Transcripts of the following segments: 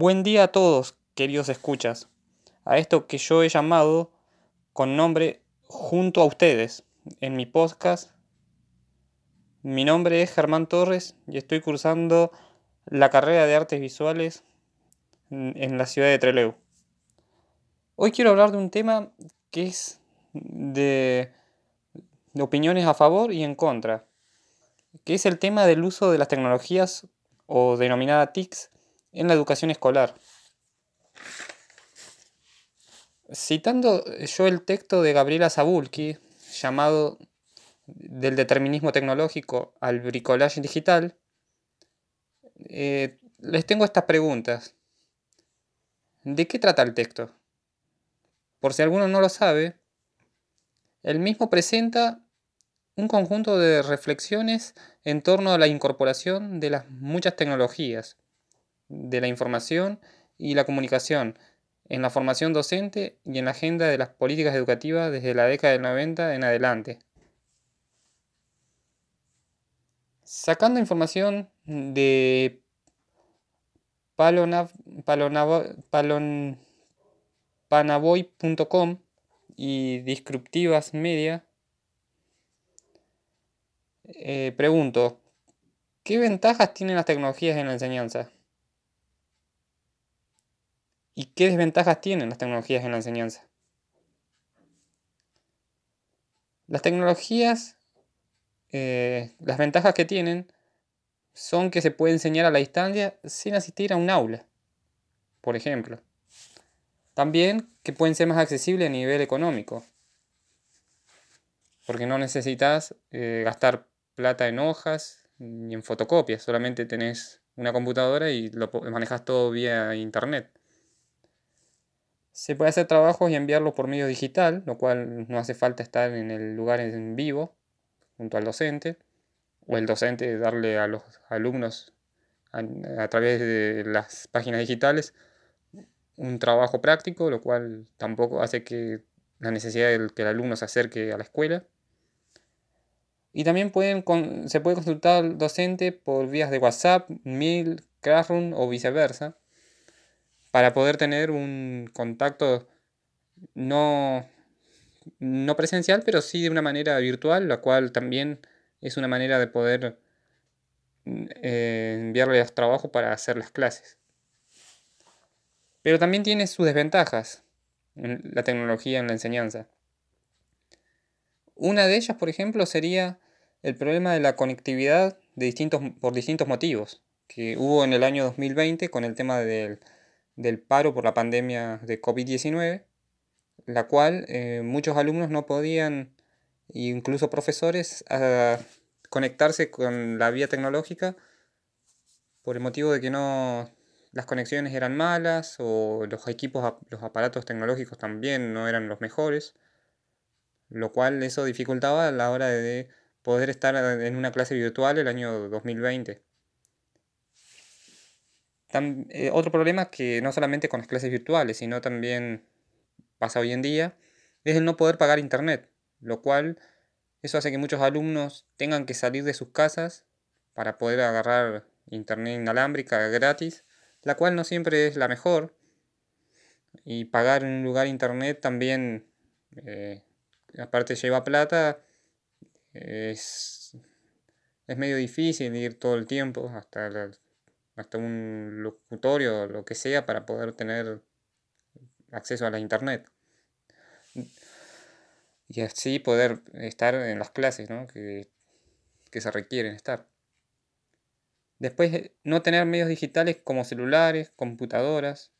Buen día a todos, queridos escuchas, a esto que yo he llamado con nombre Junto a ustedes en mi podcast. Mi nombre es Germán Torres y estoy cursando la carrera de artes visuales en la ciudad de Trelew. Hoy quiero hablar de un tema que es de, de opiniones a favor y en contra, que es el tema del uso de las tecnologías o denominada TICs en la educación escolar. Citando yo el texto de Gabriela Zabulki, llamado Del determinismo tecnológico al bricolaje digital, eh, les tengo estas preguntas. ¿De qué trata el texto? Por si alguno no lo sabe, el mismo presenta un conjunto de reflexiones en torno a la incorporación de las muchas tecnologías, de la información y la comunicación en la formación docente y en la agenda de las políticas educativas desde la década del 90 en adelante. Sacando información de panaboy.com y Disruptivas Media, eh, pregunto, ¿qué ventajas tienen las tecnologías en la enseñanza? ¿Y qué desventajas tienen las tecnologías en la enseñanza? Las tecnologías, eh, las ventajas que tienen son que se puede enseñar a la distancia sin asistir a un aula, por ejemplo. También que pueden ser más accesibles a nivel económico, porque no necesitas eh, gastar plata en hojas ni en fotocopias, solamente tenés una computadora y lo manejas todo vía internet. Se puede hacer trabajos y enviarlos por medio digital, lo cual no hace falta estar en el lugar en vivo junto al docente, o el docente darle a los alumnos a, través de las páginas digitales un trabajo práctico, lo cual tampoco hace que la necesidad de que el alumno se acerque a la escuela. Y también pueden se puede consultar al docente por vías de WhatsApp, mail, Classroom o viceversa para poder tener un contacto no, no presencial, pero sí de una manera virtual, la cual también es una manera de poder eh, enviarle los para hacer las clases. Pero también tiene sus desventajas la tecnología en la enseñanza. Una de ellas, por ejemplo, sería el problema de la conectividad de distintos, por distintos motivos que hubo en el año 2020 con el tema del del paro por la pandemia de COVID-19, la cual eh, muchos alumnos no podían, incluso profesores, conectarse con la vía tecnológica por el motivo de que no las conexiones eran malas o los equipos, los aparatos tecnológicos también no eran los mejores, lo cual eso dificultaba a la hora de poder estar en una clase virtual el año 2020. Eh, otro problema que no solamente con las clases virtuales, sino también pasa hoy en día, es el no poder pagar internet, lo cual eso hace que muchos alumnos tengan que salir de sus casas para poder agarrar internet inalámbrica gratis, la cual no siempre es la mejor. Y pagar en un lugar internet también, eh, aparte lleva plata, es, es medio difícil ir todo el tiempo hasta la, hasta un locutorio lo que sea para poder tener acceso a la internet. Y así poder estar en las clases que, se requieren estar. Después, no tener medios digitales como celulares, computadoras.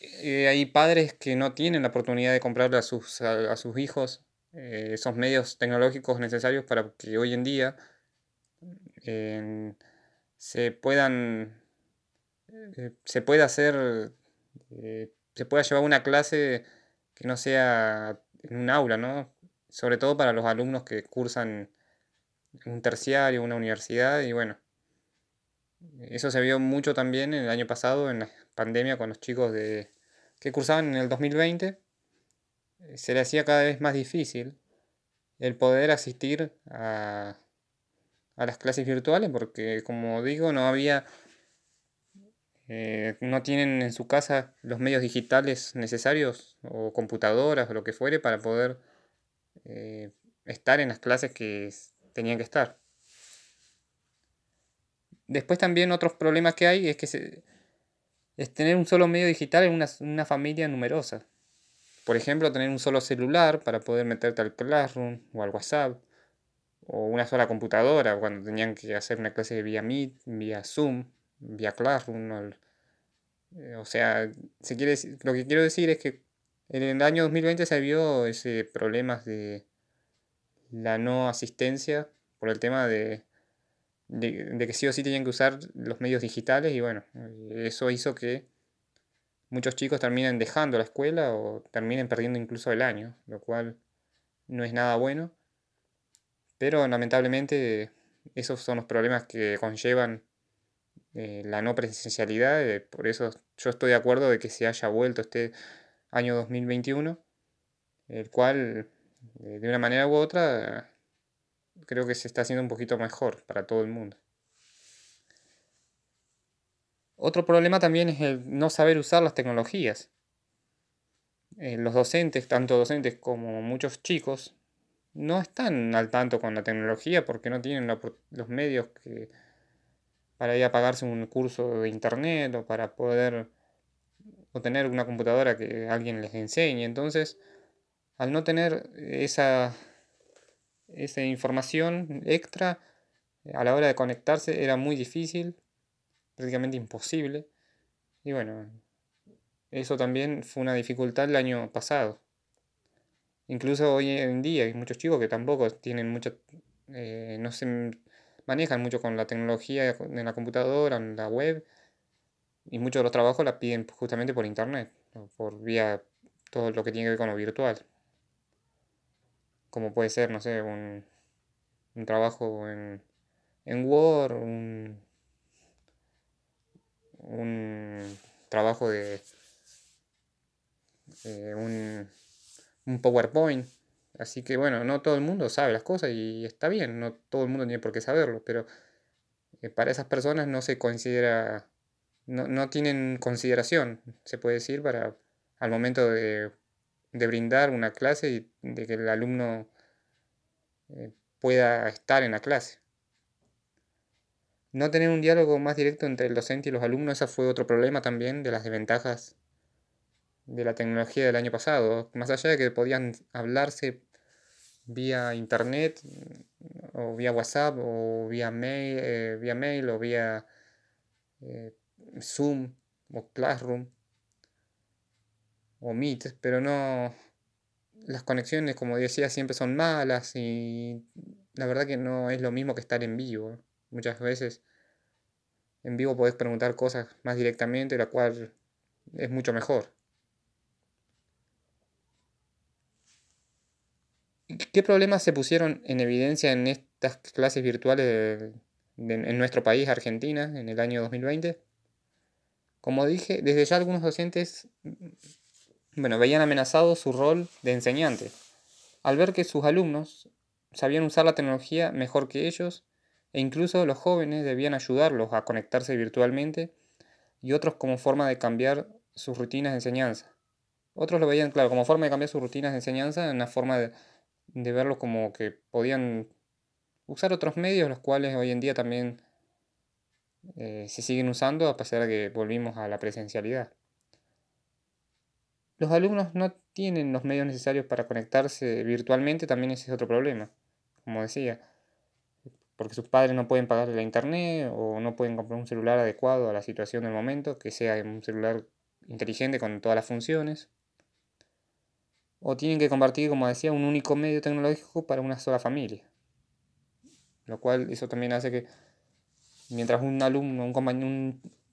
Eh, hay padres que no tienen la oportunidad de comprarle a sus, a, sus hijos eh, esos medios tecnológicos necesarios para que hoy en día se puedan eh, se pueda hacer eh, se pueda llevar una clase que no sea en un aula, ¿no? Sobre todo para los alumnos que cursan un terciario, una universidad y bueno, eso se vio mucho también el año pasado en la pandemia con los chicos de que cursaban en el 2020. Se le hacía cada vez más difícil el poder asistir a, a las clases virtuales porque como digo no había eh, no tienen en su casa los medios digitales necesarios o computadoras o lo que fuere para poder eh, estar en las clases que tenían que estar. Después también otros problemas que hay es que es tener un solo medio digital en una, familia numerosa. Por ejemplo, tener un solo celular para poder meterte al Classroom o al WhatsApp. O una sola computadora cuando tenían que hacer una clase vía Meet, vía Zoom, vía Classroom. Eh, o sea, se quiere lo que quiero decir es que en el año 2020 se vio ese problemas de la no asistencia por el tema de de, que sí o sí tenían que usar los medios digitales y bueno, eso hizo que muchos chicos terminen dejando la escuela o terminen perdiendo incluso el año, lo cual no es nada bueno. Pero lamentablemente esos son los problemas que conllevan eh, la no presencialidad, eh, por eso yo estoy de acuerdo de que se haya vuelto este año 2021, el cual eh, de una manera u otra creo que se está haciendo un poquito mejor para todo el mundo. Otro problema también es el no saber usar las tecnologías. Los docentes, tanto docentes como muchos chicos, no están al tanto con la tecnología porque no tienen los medios que, para ir a pagarse un curso de internet o para poder obtener una computadora que alguien les enseñe. Entonces, al no tener esa esa información extra eh, a la hora de conectarse era muy difícil, prácticamente imposible. Y bueno, eso también fue una dificultad el año pasado. Incluso hoy en día hay muchos chicos que tampoco tienen mucha, eh, no se manejan mucho con la tecnología en la computadora, en la web, y muchos de los trabajos la piden justamente por internet, por vía todo lo que tiene que ver con lo virtual. Como puede ser, no sé, un, un trabajo en, en Word, un, un trabajo de un, un PowerPoint. Así que bueno, no todo el mundo sabe las cosas y está bien, no todo el mundo tiene por qué saberlo, pero eh, para esas personas no se considera, no, no, tienen consideración, se puede decir, para al momento de de brindar una clase y de que el alumno eh, pueda estar en la clase. No tener un diálogo más directo entre el docente y los alumnos, ese fue otro problema también de las desventajas de la tecnología del año pasado. Más allá de que podían hablarse vía internet o vía WhatsApp o vía mail, eh, vía mail o vía eh, Zoom o Classroom o Meet, pero no. Las conexiones, como decía, siempre son malas y la verdad que no es lo mismo que estar en vivo. Muchas veces en vivo podés preguntar cosas más directamente, la cual es mucho mejor. ¿Qué problemas se pusieron en evidencia en estas clases virtuales en nuestro país, Argentina, en el año 2020? Como dije, desde ya algunos docentes bueno, veían amenazado su rol de enseñante, al ver que sus alumnos sabían usar la tecnología mejor que ellos, e incluso los jóvenes debían ayudarlos a conectarse virtualmente, y otros como forma de cambiar sus rutinas de enseñanza. Otros lo veían, claro, como forma de cambiar sus rutinas de enseñanza, una forma de, de verlo como que podían usar otros medios, los cuales hoy en día también eh, se siguen usando a pesar de que volvimos a la presencialidad. Los alumnos no tienen los medios necesarios para conectarse virtualmente, también ese es otro problema, como decía, porque sus padres no pueden pagar la internet o no pueden comprar un celular adecuado a la situación del momento, que sea un celular inteligente con todas las funciones, o tienen que compartir, como decía, un único medio tecnológico para una sola familia, lo cual eso también hace que mientras un alumno, un compañero,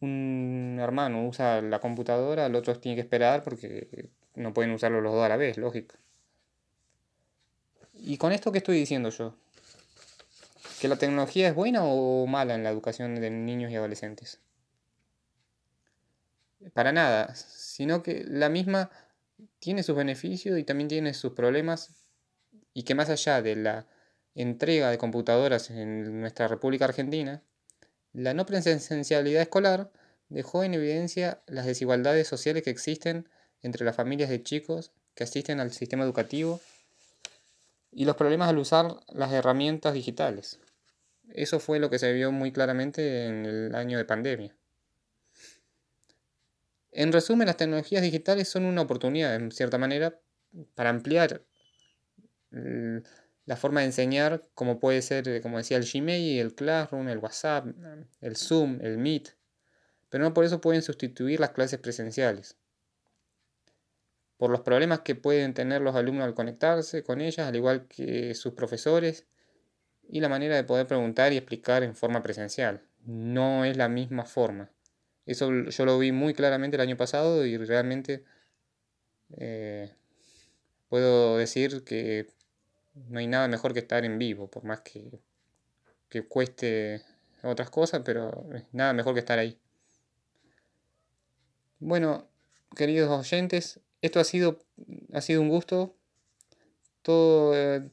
un hermano usa la computadora, el otro tiene que esperar porque no pueden usarlo los dos a la vez, lógico. ¿Y con esto qué estoy diciendo yo? ¿Que la tecnología es buena o mala en la educación de niños y adolescentes? Para nada, sino que la misma tiene sus beneficios y también tiene sus problemas y que más allá de la entrega de computadoras en nuestra República Argentina, la no presencialidad escolar dejó en evidencia las desigualdades sociales que existen entre las familias de chicos que asisten al sistema educativo y los problemas al usar las herramientas digitales. Eso fue lo que se vio muy claramente en el año de pandemia. En resumen, las tecnologías digitales son una oportunidad, en cierta manera, para ampliar la forma de enseñar, como puede ser, como decía, el Gmail, el Classroom, el WhatsApp, el Zoom, el Meet, pero no por eso pueden sustituir las clases presenciales. Por los problemas que pueden tener los alumnos al conectarse con ellas, al igual que sus profesores, y la manera de poder preguntar y explicar en forma presencial. No es la misma forma. Eso yo lo vi muy claramente el año pasado y realmente eh, puedo decir que no hay nada mejor que estar en vivo, por más que, que cueste otras cosas, pero nada mejor que estar ahí. Bueno, queridos oyentes, esto ha sido, ha sido un gusto. Todo, eh,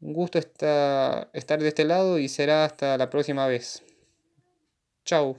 un gusto estar de este lado y será hasta la próxima vez. ciao。